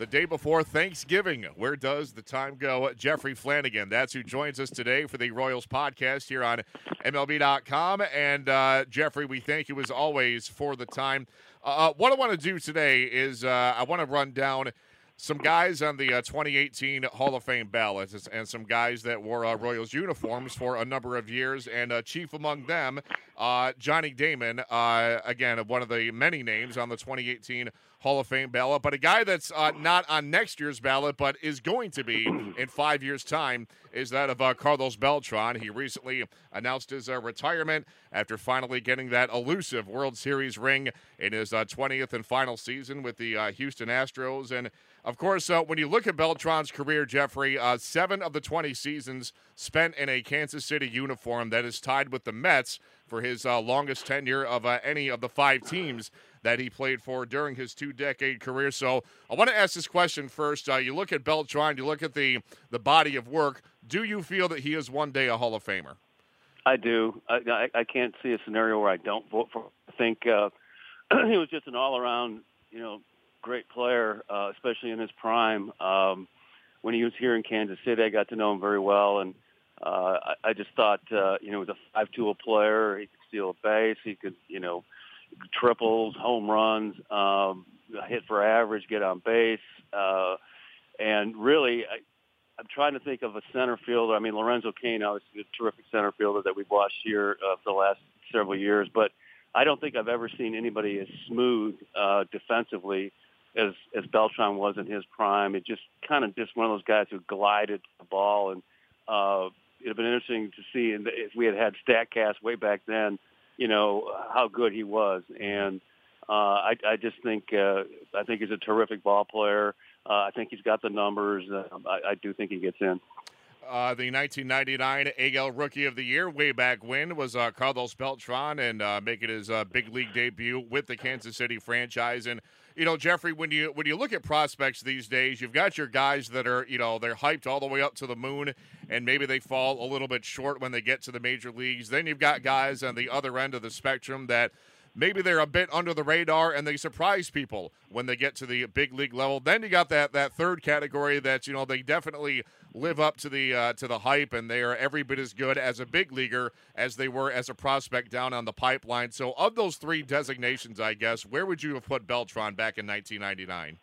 the day before Thanksgiving. Where does the time go? Jeffrey Flanagan, that's who joins us today for the Royals podcast here on MLB.com. And uh, Jeffrey, we thank you as always for the time. Uh, what I want to do today is uh, I want to run down some guys on the uh, 2018 Hall of Fame ballot and some guys that wore uh, Royals uniforms for a number of years. And uh, chief among them, uh, Johnny Damon, uh, again, one of the many names on the 2018 Hall of Fame ballot, but a guy that's uh, not on next year's ballot, but is going to be in five years' time, is that of Carlos Beltran. He recently announced his retirement after finally getting that elusive World Series ring in his 20th and final season with the Houston Astros. And of course, uh, when you look at Beltran's career, Jeffrey, uh, seven of the 20 seasons spent in a Kansas City uniform that is tied with the Mets for his uh, longest tenure of uh, any of the five teams that he played for during his two decade career. So I want to ask this question first. Uh, you look at Beltran, you look at the, the body of work. Do you feel that he is one day a Hall of Famer? I do. I, I, I can't see a scenario where I don't vote for. I think uh, he was just an all around, you know, great player, uh, especially in his prime. Um, when he was here in Kansas City, I got to know him very well, and uh, I, I just thought, uh, you know, he was a five-tool player. He could steal a base. He could, you know, triples, home runs, um, hit for average, get on base, uh, and really, I, I'm trying to think of a center fielder. I mean, Lorenzo Cain, obviously, a terrific center fielder that we've watched here uh, for the last several years, but I don't think I've ever seen anybody as smooth uh, defensively as as Beltran was in his prime. It just kind of just one of those guys who glided the ball, and uh, it'd have been interesting to see if we had had Statcast way back then, you know how good he was. And uh, I, I just think uh, I think he's a terrific ball player. Uh, I think he's got the numbers. Uh, I, I do think he gets in. Uh, the 1999 AL Rookie of the Year way back when was uh, Carlos Beltran and uh, making his uh, big league debut with the Kansas City franchise. And you know, Jeffrey, when you when you look at prospects these days, you've got your guys that are, you know, they're hyped all the way up to the moon, and maybe they fall a little bit short when they get to the major leagues. Then you've got guys on the other end of the spectrum that maybe they're a bit under the radar and they surprise people when they get to the big league level. Then you got that that third category that you know they definitely live up to the uh, to the hype and they are every bit as good as a big leaguer as they were as a prospect down on the pipeline. So of those three designations, I guess where would you have put Beltran back in 1999?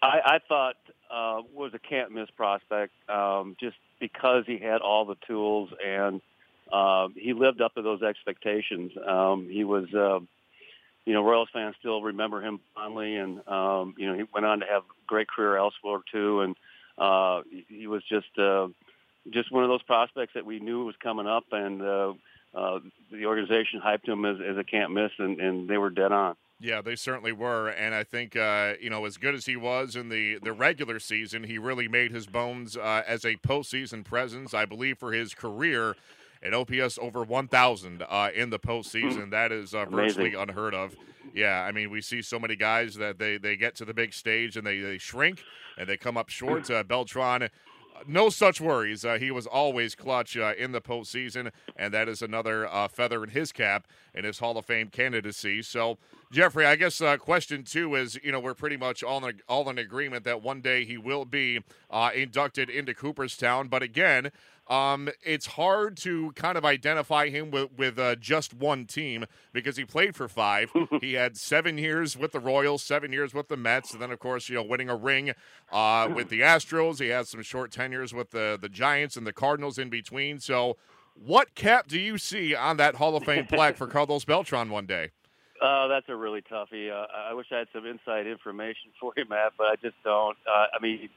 I, I thought uh, was a can't miss prospect um, just because he had all the tools and. Uh, he lived up to those expectations. Um, he was, uh, you know, Royals fans still remember him fondly, and um, you know, he went on to have a great career elsewhere too, and uh, he, was just uh, just one of those prospects that we knew was coming up, and uh, uh, the organization hyped him as, as a can't miss, and, and they were dead on. Yeah, they certainly were, and I think uh, you know as good as he was in the the regular season, he really made his bones uh, as a postseason presence. I believe for his career, an OPS over 1,000 uh, in the postseason. That is uh, virtually unheard of. Yeah, I mean, we see so many guys that they, they get to the big stage and they, they shrink and they come up short. Uh, Beltran, uh, no such worries. Uh, he was always clutch uh, in the postseason, and that is another uh, feather in his cap in his Hall of Fame candidacy. So, Jeffrey, I guess uh, question two is, you know, we're pretty much all in, all in agreement that one day he will be uh, inducted into Cooperstown. But again, um, it's hard to kind of identify him with, with uh, just one team because he played for five. he had seven years with the Royals, seven years with the Mets, and then, of course, you know, winning a ring uh, with the Astros. He had some short tenures with the, the Giants and the Cardinals in between. So, what cap do you see on that Hall of Fame plaque for Carlos Beltran one day? Uh, that's a really toughie. Uh, I wish I had some inside information for you, Matt, but I just don't. Uh, I mean,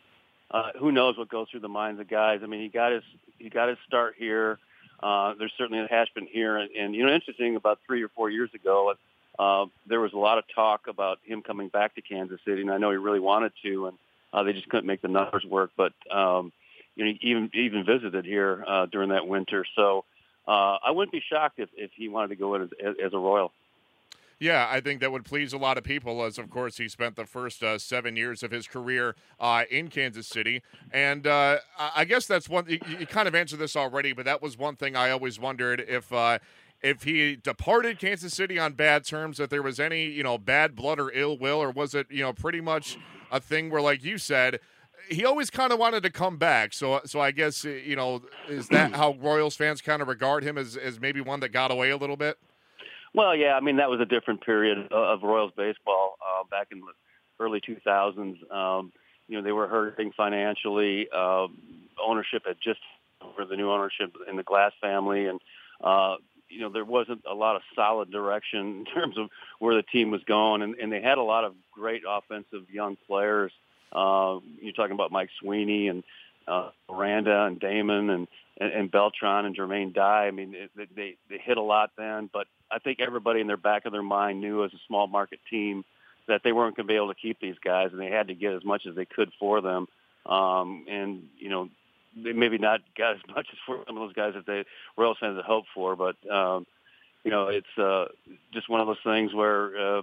uh, who knows what goes through the minds of guys? I mean, he got his he got his start here. Uh, there's certainly a Hashman here, and, and you know, interesting about three or four years ago, uh, there was a lot of talk about him coming back to Kansas City, and I know he really wanted to, and uh, they just couldn't make the numbers work. But um, you know, he even even visited here uh, during that winter, so uh, I wouldn't be shocked if if he wanted to go in as, as a Royal. Yeah, I think that would please a lot of people, as of course he spent the first uh, seven years of his career uh, in Kansas City. And uh, I guess that's one, you, you, kind of answered this already, but that was one thing I always wondered if. Uh, if he departed Kansas City on bad terms, if there was any, you know, bad blood or ill will, or was it, you know, pretty much a thing where, like you said, he always kind of wanted to come back. So, so I guess you know, is that how Royals fans kind of regard him as as maybe one that got away a little bit? Well, yeah, I mean that was a different period of Royals baseball uh, back in the early 2000s. Um, you know, they were hurting financially. Uh, ownership had just over the new ownership in the Glass family, and uh, you know there wasn't a lot of solid direction in terms of where the team was going, and, and they had a lot of great offensive young players. Uh, you're talking about Mike Sweeney and uh, Miranda and Damon and and, and Beltran and Jermaine Dye. I mean, they, they they hit a lot then, but I think everybody in their back of their mind knew as a small market team that they weren't going to be able to keep these guys, and they had to get as much as they could for them. Um, and you know, they maybe not got as much as for some of those guys that they Royals fans had hoped for, but um, you know, it's uh, just one of those things where uh,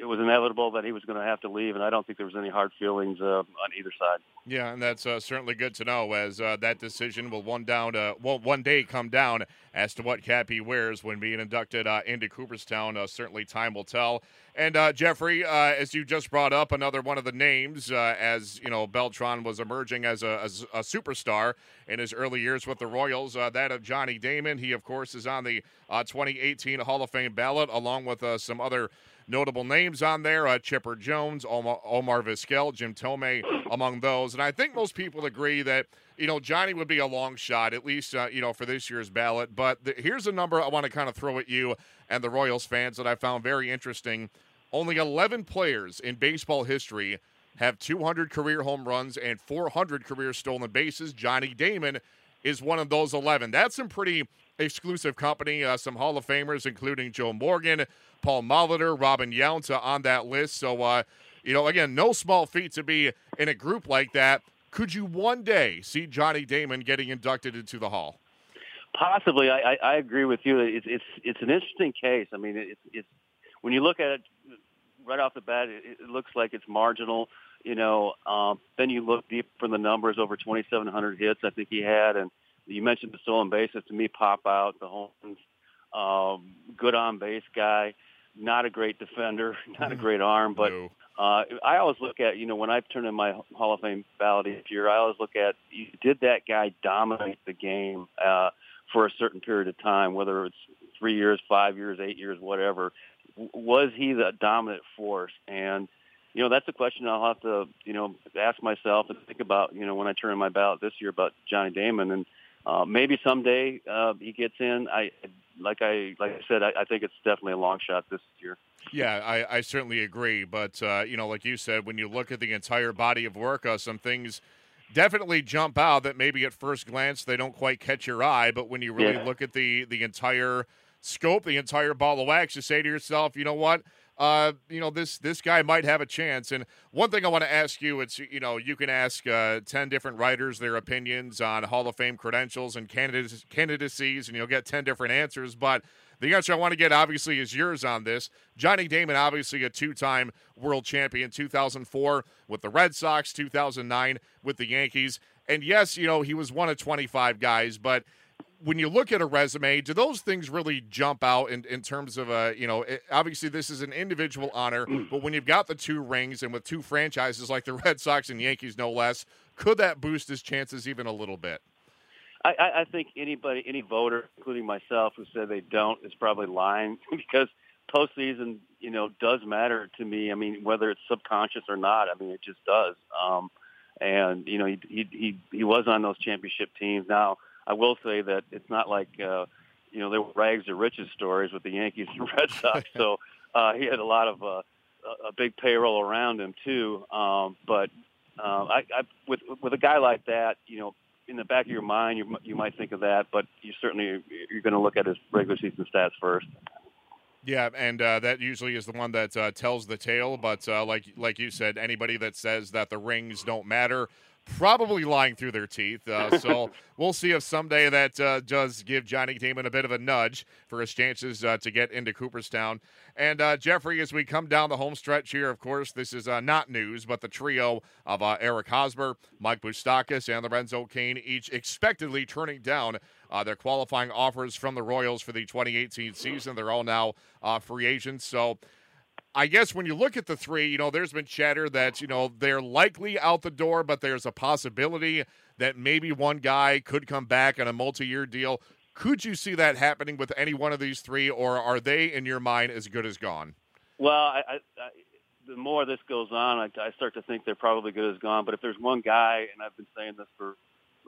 it was inevitable that he was going to have to leave, and I don't think there was any hard feelings uh, on either side. Yeah, and that's uh, certainly good to know, as uh, that decision will one down, uh, one day come down as to what cap he wears when being inducted uh, into Cooperstown. Uh, certainly, time will tell. And Jeffrey, as you just brought up, another one of the names, as you know, Beltran was emerging as a, as a, superstar in his early years with the Royals. that of Johnny Damon. He, of course, is on the 2018 Hall of Fame ballot, along with some other notable names on there uh, Chipper Jones, Omar, Omar Vizquel, Jim Thome, among those. And I think most people agree that, you know, Johnny would be a long shot, at least, uh, you know, for this year's ballot. But the, here's a number I want to kind of throw at you and the Royals fans that I found very interesting. Only 11 players in baseball history have 200 career home runs and 400 career stolen bases. Johnny Damon is one of those 11. That's some pretty exclusive company. Uh, some Hall of Famers, including Joe Morgan, Paul Molitor, Robin Yount on that list. So, uh, you know, again, no small feat to be in a group like that. Could you one day see Johnny Damon getting inducted into the Hall? Possibly, I, I, I agree with you. It's it's it's an interesting case. I mean, it's it's when you look at it right off the bat, it, it looks like it's marginal. You know, um, then you look deep from the numbers, over 2,700 hits I think he had, and you mentioned the stolen bases. To me, pop out the homes. Um, good on base guy not a great defender, not a mm. great arm, but no. uh, I always look at, you know, when I turn in my Hall of Fame ballot each year, I always look at, did that guy dominate the game uh, for a certain period of time, whether it's three years, five years, eight years, whatever. Was he the dominant force? And, you know, that's a question I'll have to, you know, ask myself and think about, you know, when I turn in my ballot this year about Johnny Damon. And uh, maybe someday uh, he gets in. I like I like I said, I, I, think it's definitely a long shot this year. Yeah, I, I certainly agree. But uh, you know, like you said, when you look at the entire body of work, uh, some things definitely jump out that maybe at first glance they don't quite catch your eye. But when you really yeah. look at the the entire scope, the entire ball of wax, you say to yourself, you know what? Uh, you know, this this guy might have a chance. And one thing I want to ask you, it's you know, you can ask uh, ten different writers their opinions on Hall of Fame credentials and candidacies, candidacies, and you'll get ten different answers. But the answer I want to get, obviously, is yours on this. Johnny Damon, obviously a two-time world champion, 2004 with the Red Sox, 2009 with the Yankees. And yes, you know, he was one of 25 guys, but when you look at a resume, do those things really jump out in, in terms of a, you know, it, obviously this is an individual honor, mm. but when you've got the two rings and with two franchises like the Red Sox and Yankees, no less, could that boost his chances even a little bit? I, I think anybody, any voter, including myself, who said they don't is probably lying because postseason, you know, does matter to me. I mean, whether it's subconscious or not, I mean, it just does. Um, and you know, he he he, he was on those championship teams. Now, I will say that it's not like uh, you know there were rags to riches stories with the Yankees and Red Sox. so uh, he had a lot of uh, a big payroll around him too. Um, but uh, I, I, with with a guy like that, you know, in the back of your mind, you you might think of that, but you certainly you're going to look at his regular season stats first. Yeah, and uh, that usually is the one that uh, tells the tale. But uh, like like you said, anybody that says that the rings don't matter probably lying through their teeth. Uh, so we'll see if someday that uh, does give Johnny Damon a bit of a nudge for his chances uh, to get into Cooperstown. And uh, Jeffrey, as we come down the home stretch here, of course, this is uh, not news, but the trio of uh, Eric Hosmer, Mike Moustakas, and Lorenzo Cain each expectedly turning down their qualifying offers from the Royals for the 2018 season. They're all now free agents. So I guess when you look at the three, you know, there's been chatter that, you know, they're likely out the door, but there's a possibility that maybe one guy could come back on a multi year deal. Could you see that happening with any one of these three, or are they, in your mind, as good as gone? Well, I, I, I, the more this goes on, I, I start to think they're probably good as gone. But if there's one guy, and I've been saying this for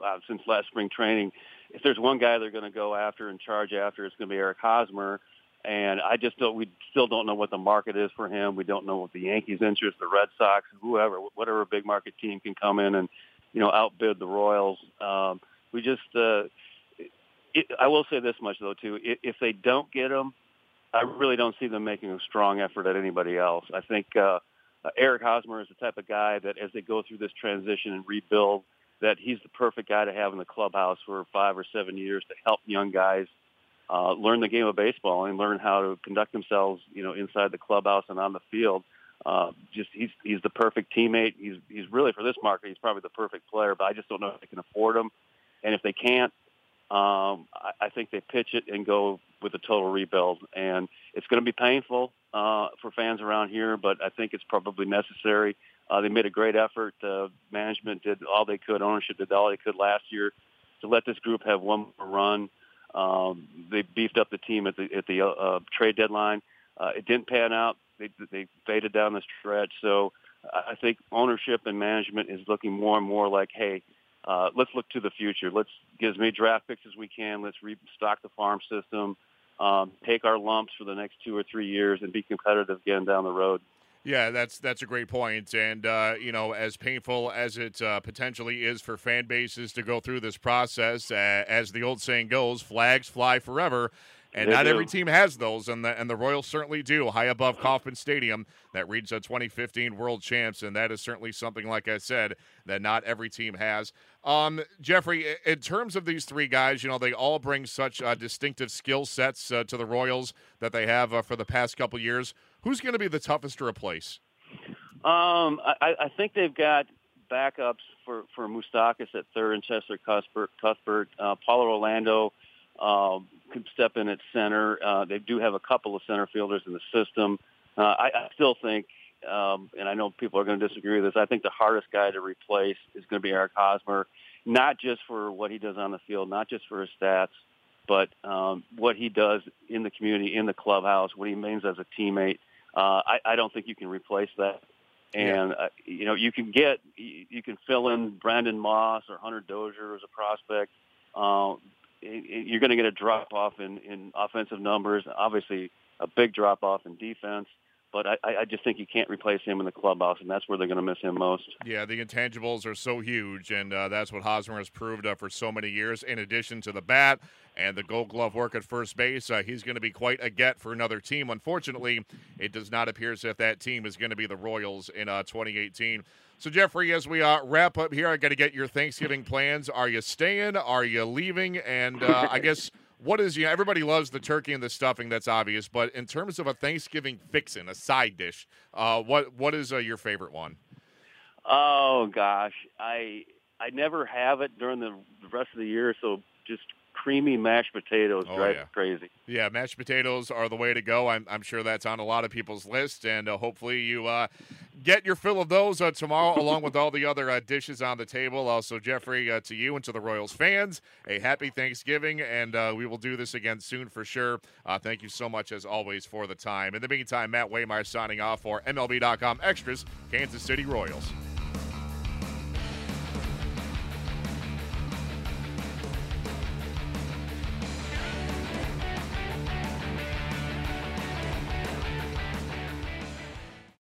uh, since last spring training, if there's one guy they're going to go after and charge after, it's going to be Eric Hosmer. And I just don't. We still don't know what the market is for him. We don't know what the Yankees' interest, the Red Sox, whoever, whatever big market team can come in and you know outbid the Royals. Um, we just. Uh, it, I will say this much though too: if they don't get him, I really don't see them making a strong effort at anybody else. I think uh, Eric Hosmer is the type of guy that, as they go through this transition and rebuild, that he's the perfect guy to have in the clubhouse for five or seven years to help young guys uh, learn the game of baseball and learn how to conduct themselves, you know, inside the clubhouse and on the field. Uh, just he's he's the perfect teammate. He's he's really for this market. He's probably the perfect player, but I just don't know if they can afford him. And if they can't, um, I, I think they pitch it and go with a total rebuild. And it's going to be painful uh, for fans around here, but I think it's probably necessary. Uh, they made a great effort. Uh, management did all they could. Ownership did all they could last year to let this group have one more run. Um, they beefed up the team at the at the uh, trade deadline. Uh, it didn't pan out. They they faded down the stretch. So I think ownership and management is looking more and more like, hey, uh, let's look to the future. Let's get as many draft picks as we can. Let's restock the farm system. Um, take our lumps for the next two or three years and be competitive again down the road. Yeah, that's that's a great point, and uh, you know, as painful as it uh, potentially is for fan bases to go through this process, uh, as the old saying goes, flags fly forever. And they not do. every team has those, and the and the Royals certainly do. High above Kauffman Stadium, that reads a 2015 World Champs, and that is certainly something, like I said, that not every team has. Um, Jeffrey, in terms of these three guys, you know they all bring such uh, distinctive skill sets uh, to the Royals that they have uh, for the past couple years. Who's going to be the toughest to replace? Um, I, I think they've got backups for for Moustakas at third and Cheslor Cuthbert. Cuthbert, uh, Paulo Orlando um, could step in at center. Uh, they do have a couple of center fielders in the system. Uh, I, I still think, um, and I know people are going to disagree with this. I think the hardest guy to replace is going to be Eric Hosmer, not just for what he does on the field, not just for his stats, but um, what he does in the community, in the clubhouse, what he means as a teammate. Uh, I, I don't think you can replace that. And uh, you know, you can get you, you can fill in Brandon Moss or Hunter Dozier as a prospect. Uh, you're going to get a drop off in, in offensive numbers. Obviously, a big drop off in defense. But I, I just think you can't replace him in the clubhouse, and that's where they're going to miss him most. Yeah, the intangibles are so huge, and uh, that's what Hosmer has proved uh, for so many years. In addition to the bat and the Gold Glove work at first base, uh, he's going to be quite a get for another team. Unfortunately, it does not appear as if that team is going to be the Royals in uh, 2018. So, Jeffrey, as we uh, wrap up here, I got to get your Thanksgiving plans. Are you staying? Are you leaving? And uh, I guess what is you know, everybody loves the turkey and the stuffing that's obvious but in terms of a thanksgiving fixin a side dish uh, what what is uh, your favorite one? Oh gosh, I I never have it during the the rest of the year, so just creamy mashed potatoes Oh, drive yeah. me crazy. yeah mashed potatoes are the way to go. I'm, I'm sure that's on a lot of people's list and uh, hopefully you uh, get your fill of those uh, tomorrow along with all the other uh, dishes on the table. Also jeffrey uh, to you and to the royals fans a happy thanksgiving and uh, we will do this again soon for sure. Uh, thank you so much as always for the time. In the meantime matt waymire signing off for mlb.com extras kansas city royals